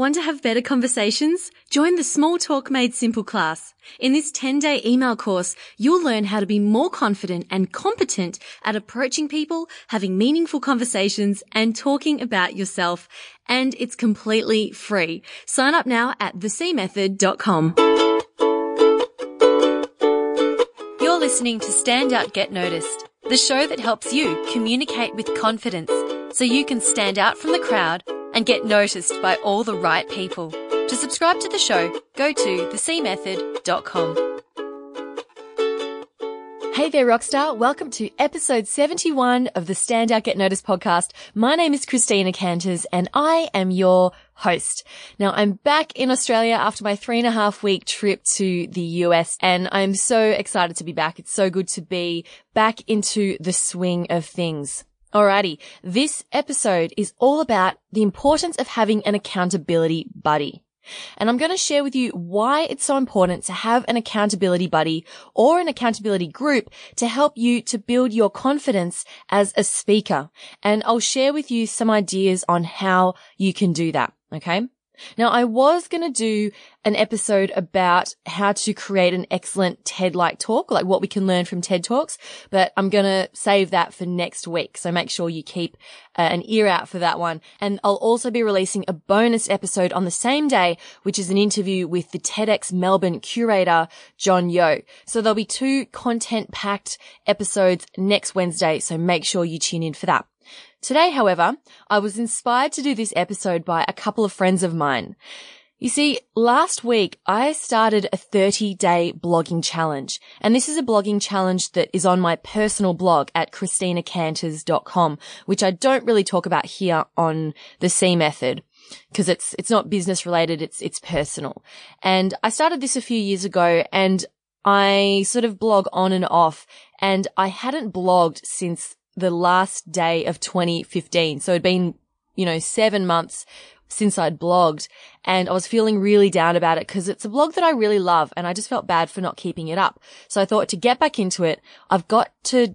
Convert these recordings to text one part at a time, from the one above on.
Want to have better conversations? Join the Small Talk Made Simple class. In this 10 day email course, you'll learn how to be more confident and competent at approaching people, having meaningful conversations and talking about yourself. And it's completely free. Sign up now at thecmethod.com. You're listening to Stand Out Get Noticed, the show that helps you communicate with confidence so you can stand out from the crowd and get noticed by all the right people. To subscribe to the show, go to thecmethod.com. Hey there, Rockstar. Welcome to episode 71 of the Standout Get Noticed podcast. My name is Christina Canters and I am your host. Now I'm back in Australia after my three and a half week trip to the US and I'm so excited to be back. It's so good to be back into the swing of things. Alrighty, this episode is all about the importance of having an accountability buddy. And I'm going to share with you why it's so important to have an accountability buddy or an accountability group to help you to build your confidence as a speaker. And I'll share with you some ideas on how you can do that. Okay. Now I was going to do an episode about how to create an excellent TED-like talk, like what we can learn from TED Talks, but I'm going to save that for next week. So make sure you keep uh, an ear out for that one. And I'll also be releasing a bonus episode on the same day, which is an interview with the TEDx Melbourne curator, Jon Yeo. So there'll be two content packed episodes next Wednesday. So make sure you tune in for that. Today, however, I was inspired to do this episode by a couple of friends of mine. You see, last week I started a 30 day blogging challenge and this is a blogging challenge that is on my personal blog at christinacanters.com, which I don't really talk about here on the C method because it's, it's not business related. It's, it's personal. And I started this a few years ago and I sort of blog on and off and I hadn't blogged since the last day of 2015. So it'd been, you know, seven months since I'd blogged and I was feeling really down about it because it's a blog that I really love and I just felt bad for not keeping it up. So I thought to get back into it, I've got to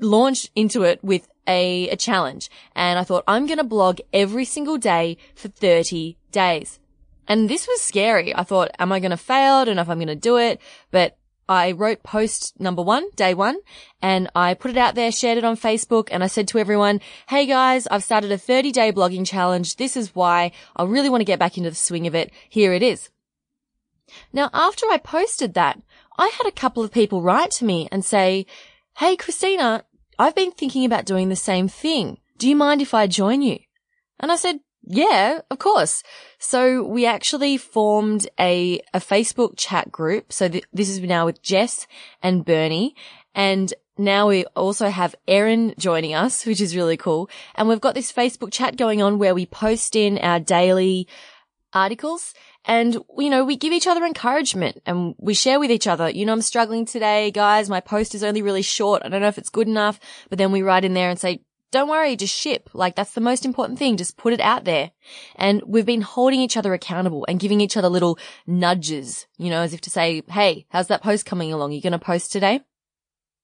launch into it with a, a challenge. And I thought I'm going to blog every single day for 30 days. And this was scary. I thought, am I going to fail? I don't know if I'm going to do it, but I wrote post number one, day one, and I put it out there, shared it on Facebook, and I said to everyone, Hey guys, I've started a 30 day blogging challenge. This is why I really want to get back into the swing of it. Here it is. Now, after I posted that, I had a couple of people write to me and say, Hey, Christina, I've been thinking about doing the same thing. Do you mind if I join you? And I said, yeah, of course. So we actually formed a, a Facebook chat group. So th- this is now with Jess and Bernie. And now we also have Erin joining us, which is really cool. And we've got this Facebook chat going on where we post in our daily articles and, you know, we give each other encouragement and we share with each other. You know, I'm struggling today, guys. My post is only really short. I don't know if it's good enough, but then we write in there and say, don't worry, just ship. Like that's the most important thing. Just put it out there. And we've been holding each other accountable and giving each other little nudges, you know, as if to say, Hey, how's that post coming along? You going to post today?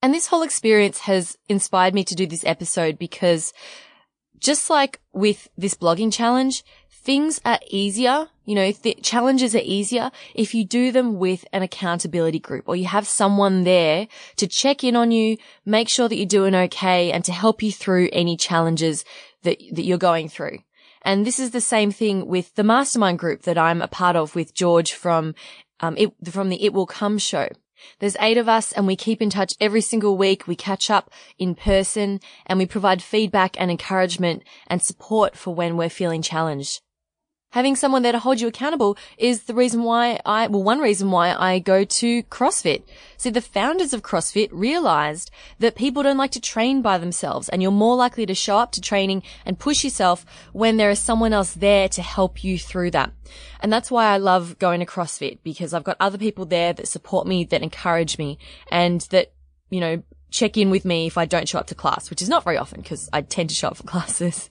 And this whole experience has inspired me to do this episode because just like with this blogging challenge, things are easier. You know, th- challenges are easier if you do them with an accountability group or you have someone there to check in on you, make sure that you're doing okay and to help you through any challenges that, that you're going through. And this is the same thing with the mastermind group that I'm a part of with George from, um, it, from the It Will Come show. There's eight of us and we keep in touch every single week. We catch up in person and we provide feedback and encouragement and support for when we're feeling challenged having someone there to hold you accountable is the reason why I, well, one reason why I go to CrossFit. See, the founders of CrossFit realized that people don't like to train by themselves and you're more likely to show up to training and push yourself when there is someone else there to help you through that. And that's why I love going to CrossFit because I've got other people there that support me, that encourage me and that, you know, check in with me if I don't show up to class, which is not very often because I tend to show up for classes.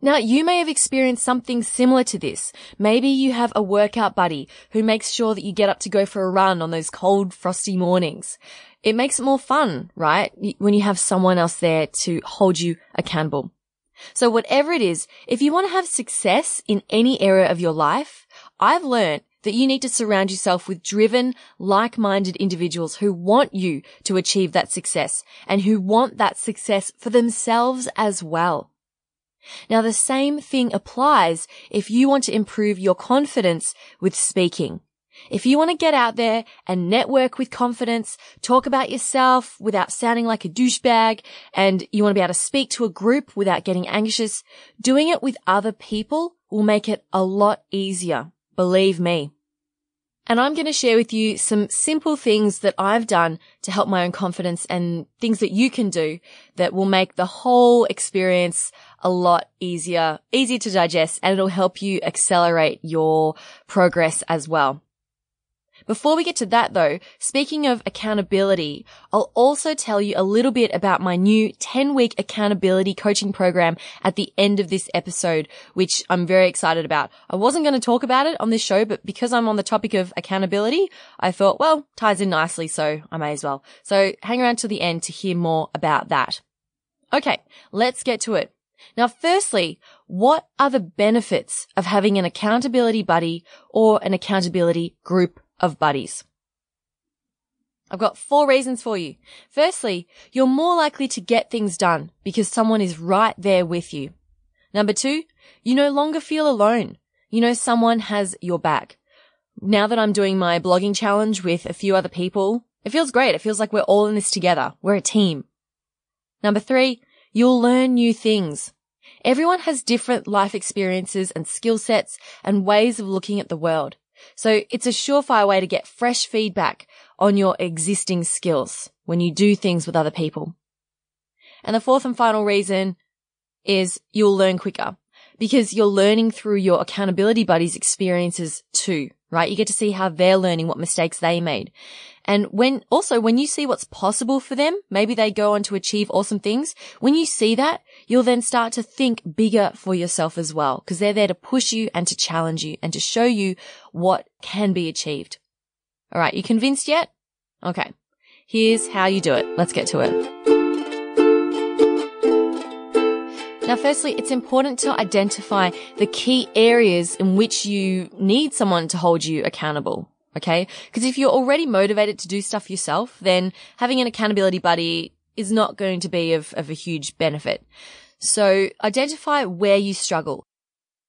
Now, you may have experienced something similar to this. Maybe you have a workout buddy who makes sure that you get up to go for a run on those cold, frosty mornings. It makes it more fun, right? When you have someone else there to hold you accountable. So whatever it is, if you want to have success in any area of your life, I've learned that you need to surround yourself with driven, like-minded individuals who want you to achieve that success and who want that success for themselves as well. Now the same thing applies if you want to improve your confidence with speaking. If you want to get out there and network with confidence, talk about yourself without sounding like a douchebag, and you want to be able to speak to a group without getting anxious, doing it with other people will make it a lot easier. Believe me. And I'm going to share with you some simple things that I've done to help my own confidence and things that you can do that will make the whole experience a lot easier, easier to digest, and it'll help you accelerate your progress as well. Before we get to that though, speaking of accountability, I'll also tell you a little bit about my new 10 week accountability coaching program at the end of this episode, which I'm very excited about. I wasn't going to talk about it on this show, but because I'm on the topic of accountability, I thought, well, ties in nicely, so I may as well. So hang around to the end to hear more about that. Okay, let's get to it. Now, firstly, what are the benefits of having an accountability buddy or an accountability group of buddies. I've got four reasons for you. Firstly, you're more likely to get things done because someone is right there with you. Number two, you no longer feel alone. You know someone has your back. Now that I'm doing my blogging challenge with a few other people, it feels great. It feels like we're all in this together. We're a team. Number three, you'll learn new things. Everyone has different life experiences and skill sets and ways of looking at the world. So it's a surefire way to get fresh feedback on your existing skills when you do things with other people. And the fourth and final reason is you'll learn quicker because you're learning through your accountability buddies experiences too, right? You get to see how they're learning what mistakes they made. And when also when you see what's possible for them, maybe they go on to achieve awesome things. When you see that, you'll then start to think bigger for yourself as well, because they're there to push you and to challenge you and to show you what can be achieved. All right. You convinced yet? Okay. Here's how you do it. Let's get to it. Now, firstly, it's important to identify the key areas in which you need someone to hold you accountable. Okay. Because if you're already motivated to do stuff yourself, then having an accountability buddy is not going to be of, of a huge benefit. So identify where you struggle.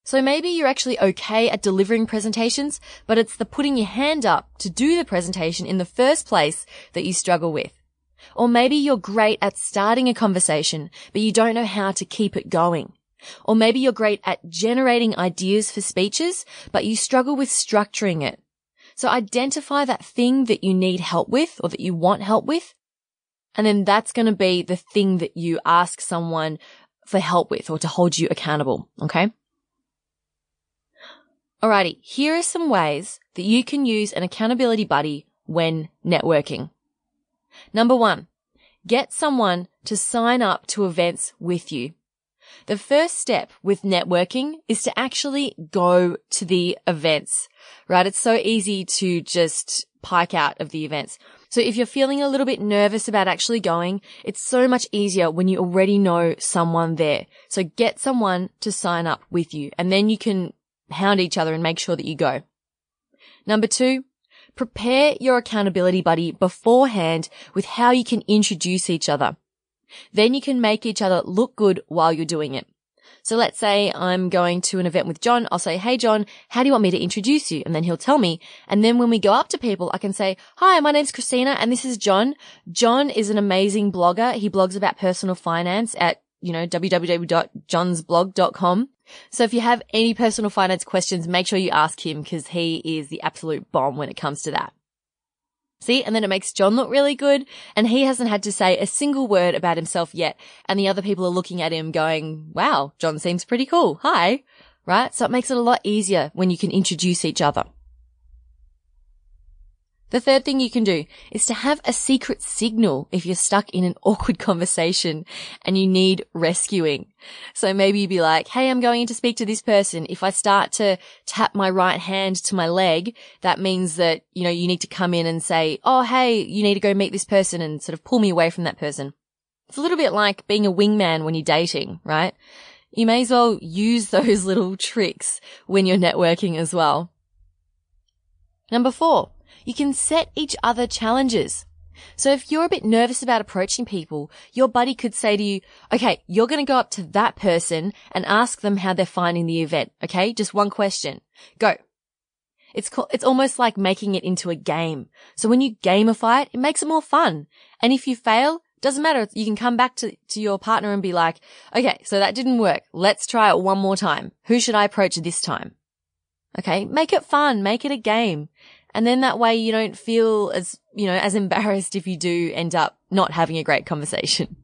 So maybe you're actually okay at delivering presentations, but it's the putting your hand up to do the presentation in the first place that you struggle with. Or maybe you're great at starting a conversation, but you don't know how to keep it going. Or maybe you're great at generating ideas for speeches, but you struggle with structuring it. So identify that thing that you need help with or that you want help with. And then that's going to be the thing that you ask someone for help with or to hold you accountable. Okay. Alrighty. Here are some ways that you can use an accountability buddy when networking. Number one, get someone to sign up to events with you. The first step with networking is to actually go to the events, right? It's so easy to just pike out of the events. So if you're feeling a little bit nervous about actually going, it's so much easier when you already know someone there. So get someone to sign up with you and then you can hound each other and make sure that you go. Number two, prepare your accountability buddy beforehand with how you can introduce each other. Then you can make each other look good while you're doing it. So let's say I'm going to an event with John. I'll say, Hey, John, how do you want me to introduce you? And then he'll tell me. And then when we go up to people, I can say, Hi, my name's Christina and this is John. John is an amazing blogger. He blogs about personal finance at, you know, www.johnsblog.com. So if you have any personal finance questions, make sure you ask him because he is the absolute bomb when it comes to that. See, and then it makes John look really good, and he hasn't had to say a single word about himself yet, and the other people are looking at him going, wow, John seems pretty cool. Hi. Right? So it makes it a lot easier when you can introduce each other. The third thing you can do is to have a secret signal if you're stuck in an awkward conversation and you need rescuing. So maybe you'd be like, Hey, I'm going in to speak to this person. If I start to tap my right hand to my leg, that means that, you know, you need to come in and say, Oh, hey, you need to go meet this person and sort of pull me away from that person. It's a little bit like being a wingman when you're dating, right? you may as well use those little tricks when you're networking as well. Number four, you can set each other challenges. So if you're a bit nervous about approaching people, your buddy could say to you, okay, you're going to go up to that person and ask them how they're finding the event. Okay. Just one question. Go. It's co- it's almost like making it into a game. So when you gamify it, it makes it more fun. And if you fail, doesn't matter. You can come back to, to your partner and be like, okay, so that didn't work. Let's try it one more time. Who should I approach this time? Okay. Make it fun. Make it a game. And then that way you don't feel as, you know, as embarrassed if you do end up not having a great conversation.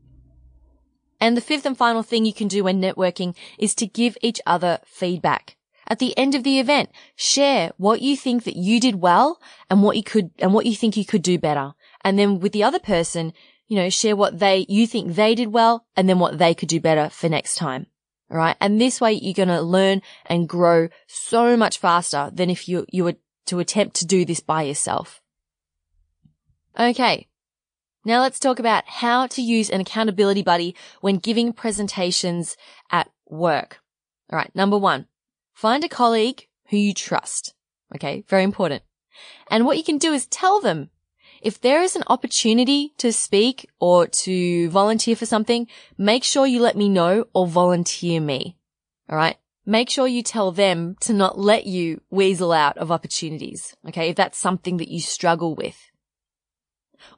And the fifth and final thing you can do when networking is to give each other feedback. At the end of the event, share what you think that you did well and what you could, and what you think you could do better. And then with the other person, you know, share what they, you think they did well and then what they could do better for next time. All right. And this way you're going to learn and grow so much faster than if you, you were to attempt to do this by yourself. Okay. Now let's talk about how to use an accountability buddy when giving presentations at work. All right. Number one, find a colleague who you trust. Okay. Very important. And what you can do is tell them if there is an opportunity to speak or to volunteer for something, make sure you let me know or volunteer me. All right make sure you tell them to not let you weasel out of opportunities. Okay. If that's something that you struggle with.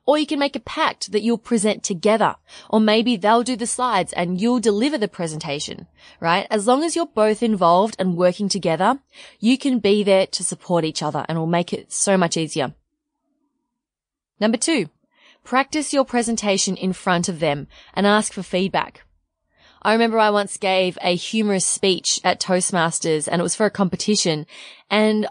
Or you can make a pact that you'll present together. Or maybe they'll do the slides and you'll deliver the presentation, right? As long as you're both involved and working together, you can be there to support each other and will make it so much easier. Number two, practice your presentation in front of them and ask for feedback. I remember I once gave a humorous speech at Toastmasters and it was for a competition and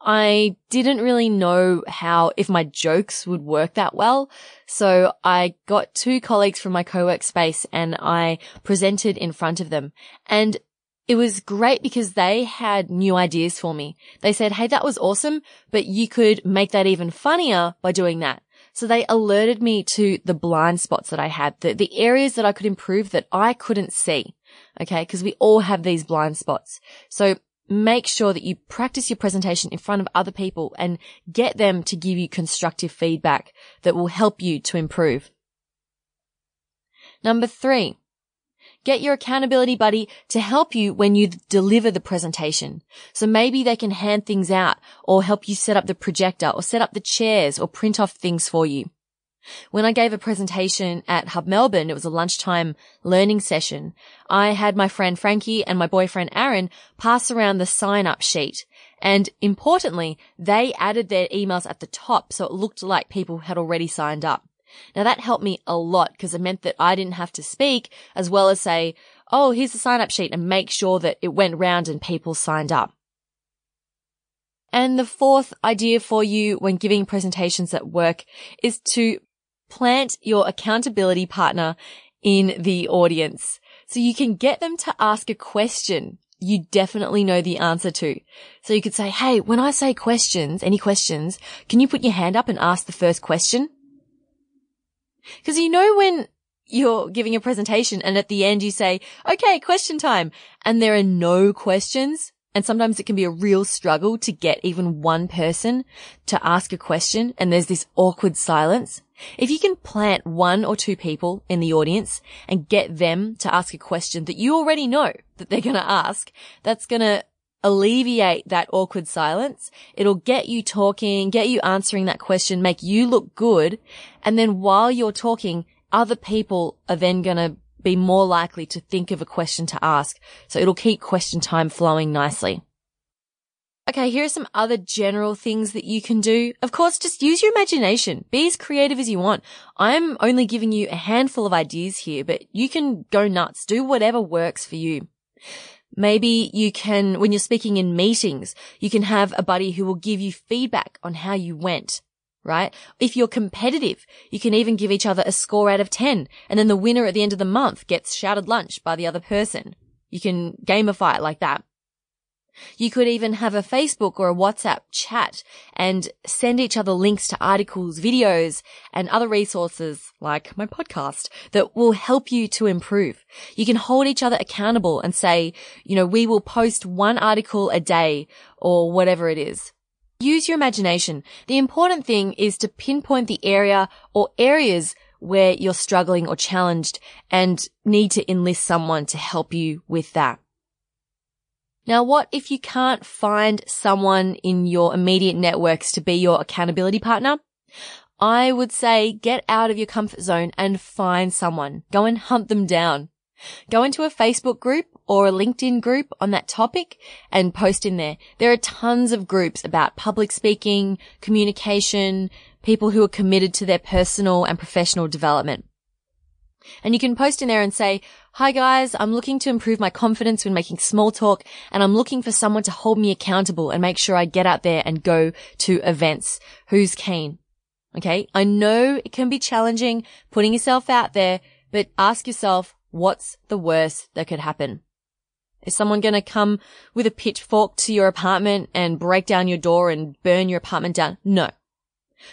I didn't really know how, if my jokes would work that well. So I got two colleagues from my co-work space and I presented in front of them and it was great because they had new ideas for me. They said, Hey, that was awesome, but you could make that even funnier by doing that. So they alerted me to the blind spots that I had, the, the areas that I could improve that I couldn't see. Okay. Cause we all have these blind spots. So make sure that you practice your presentation in front of other people and get them to give you constructive feedback that will help you to improve. Number three, Get your accountability buddy to help you when you deliver the presentation. So maybe they can hand things out or help you set up the projector or set up the chairs or print off things for you. When I gave a presentation at Hub Melbourne, it was a lunchtime learning session. I had my friend Frankie and my boyfriend Aaron pass around the sign up sheet. And importantly, they added their emails at the top so it looked like people had already signed up. Now that helped me a lot because it meant that I didn't have to speak as well as say, Oh, here's the sign up sheet and make sure that it went round and people signed up. And the fourth idea for you when giving presentations at work is to plant your accountability partner in the audience. So you can get them to ask a question you definitely know the answer to. So you could say, Hey, when I say questions, any questions, can you put your hand up and ask the first question? Cause you know when you're giving a presentation and at the end you say, okay, question time. And there are no questions. And sometimes it can be a real struggle to get even one person to ask a question. And there's this awkward silence. If you can plant one or two people in the audience and get them to ask a question that you already know that they're going to ask, that's going to alleviate that awkward silence. It'll get you talking, get you answering that question, make you look good. And then while you're talking, other people are then going to be more likely to think of a question to ask. So it'll keep question time flowing nicely. Okay, here are some other general things that you can do. Of course, just use your imagination. Be as creative as you want. I'm only giving you a handful of ideas here, but you can go nuts. Do whatever works for you. Maybe you can, when you're speaking in meetings, you can have a buddy who will give you feedback on how you went, right? If you're competitive, you can even give each other a score out of 10 and then the winner at the end of the month gets shouted lunch by the other person. You can gamify it like that. You could even have a Facebook or a WhatsApp chat and send each other links to articles, videos, and other resources like my podcast that will help you to improve. You can hold each other accountable and say, you know, we will post one article a day or whatever it is. Use your imagination. The important thing is to pinpoint the area or areas where you're struggling or challenged and need to enlist someone to help you with that. Now, what if you can't find someone in your immediate networks to be your accountability partner? I would say get out of your comfort zone and find someone. Go and hunt them down. Go into a Facebook group or a LinkedIn group on that topic and post in there. There are tons of groups about public speaking, communication, people who are committed to their personal and professional development. And you can post in there and say, hi guys, I'm looking to improve my confidence when making small talk and I'm looking for someone to hold me accountable and make sure I get out there and go to events. Who's keen? Okay. I know it can be challenging putting yourself out there, but ask yourself, what's the worst that could happen? Is someone going to come with a pitchfork to your apartment and break down your door and burn your apartment down? No.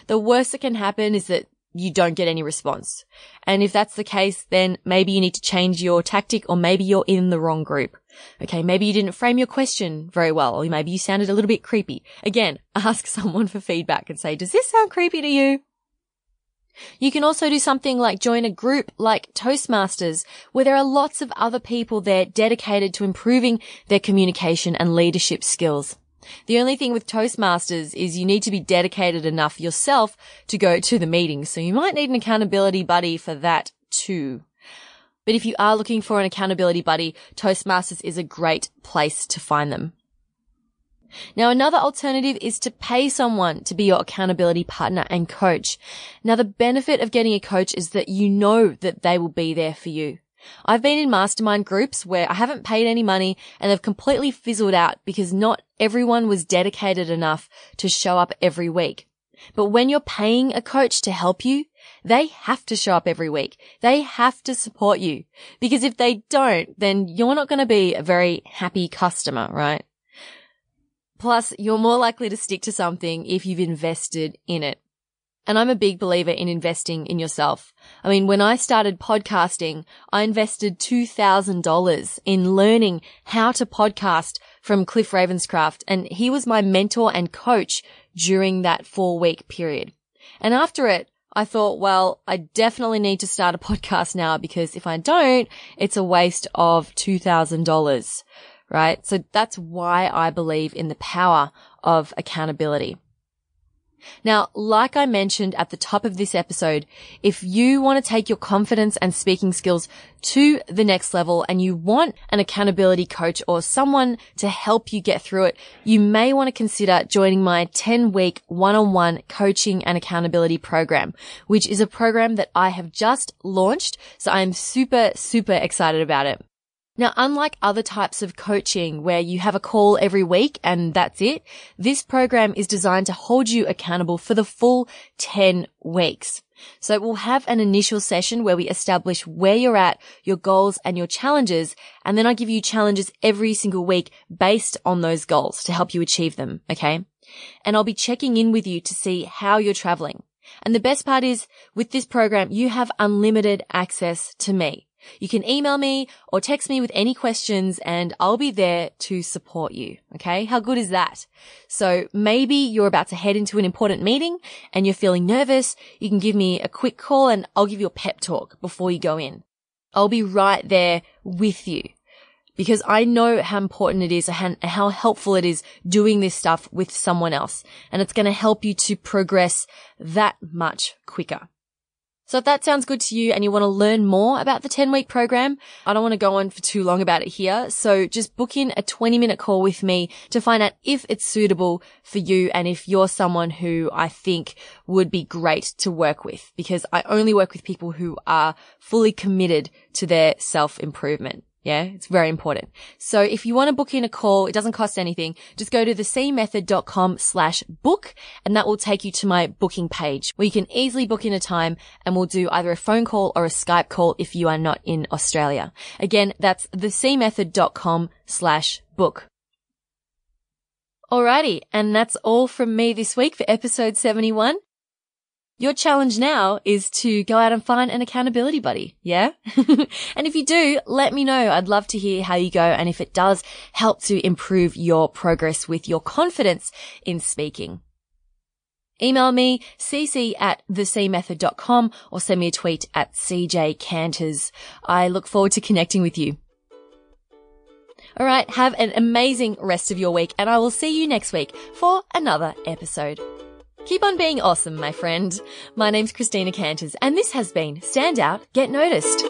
The worst that can happen is that you don't get any response. And if that's the case, then maybe you need to change your tactic or maybe you're in the wrong group. Okay. Maybe you didn't frame your question very well or maybe you sounded a little bit creepy. Again, ask someone for feedback and say, does this sound creepy to you? You can also do something like join a group like Toastmasters, where there are lots of other people there dedicated to improving their communication and leadership skills. The only thing with Toastmasters is you need to be dedicated enough yourself to go to the meetings. So you might need an accountability buddy for that too. But if you are looking for an accountability buddy, Toastmasters is a great place to find them. Now another alternative is to pay someone to be your accountability partner and coach. Now the benefit of getting a coach is that you know that they will be there for you. I've been in mastermind groups where I haven't paid any money and they've completely fizzled out because not everyone was dedicated enough to show up every week. But when you're paying a coach to help you, they have to show up every week. They have to support you because if they don't, then you're not going to be a very happy customer, right? Plus, you're more likely to stick to something if you've invested in it. And I'm a big believer in investing in yourself. I mean, when I started podcasting, I invested $2,000 in learning how to podcast from Cliff Ravenscraft. And he was my mentor and coach during that four week period. And after it, I thought, well, I definitely need to start a podcast now because if I don't, it's a waste of $2,000, right? So that's why I believe in the power of accountability. Now, like I mentioned at the top of this episode, if you want to take your confidence and speaking skills to the next level and you want an accountability coach or someone to help you get through it, you may want to consider joining my 10 week one-on-one coaching and accountability program, which is a program that I have just launched. So I'm super, super excited about it. Now, unlike other types of coaching where you have a call every week and that's it, this program is designed to hold you accountable for the full 10 weeks. So we'll have an initial session where we establish where you're at, your goals and your challenges. And then I give you challenges every single week based on those goals to help you achieve them. Okay. And I'll be checking in with you to see how you're traveling. And the best part is with this program, you have unlimited access to me. You can email me or text me with any questions and I'll be there to support you. Okay. How good is that? So maybe you're about to head into an important meeting and you're feeling nervous. You can give me a quick call and I'll give you a pep talk before you go in. I'll be right there with you because I know how important it is and how helpful it is doing this stuff with someone else. And it's going to help you to progress that much quicker. So if that sounds good to you and you want to learn more about the 10 week program, I don't want to go on for too long about it here. So just book in a 20 minute call with me to find out if it's suitable for you and if you're someone who I think would be great to work with because I only work with people who are fully committed to their self improvement. Yeah, it's very important. So if you want to book in a call, it doesn't cost anything. Just go to thecmethod.com slash book and that will take you to my booking page where you can easily book in a time and we'll do either a phone call or a Skype call if you are not in Australia. Again, that's thecmethod.com slash book. Alrighty, and that's all from me this week for episode 71. Your challenge now is to go out and find an accountability buddy. Yeah. and if you do, let me know. I'd love to hear how you go and if it does help to improve your progress with your confidence in speaking. Email me, cc at thecmethod.com or send me a tweet at cjcanters. I look forward to connecting with you. All right. Have an amazing rest of your week and I will see you next week for another episode. Keep on being awesome, my friend. My name's Christina Canters and this has been Stand Out, Get Noticed.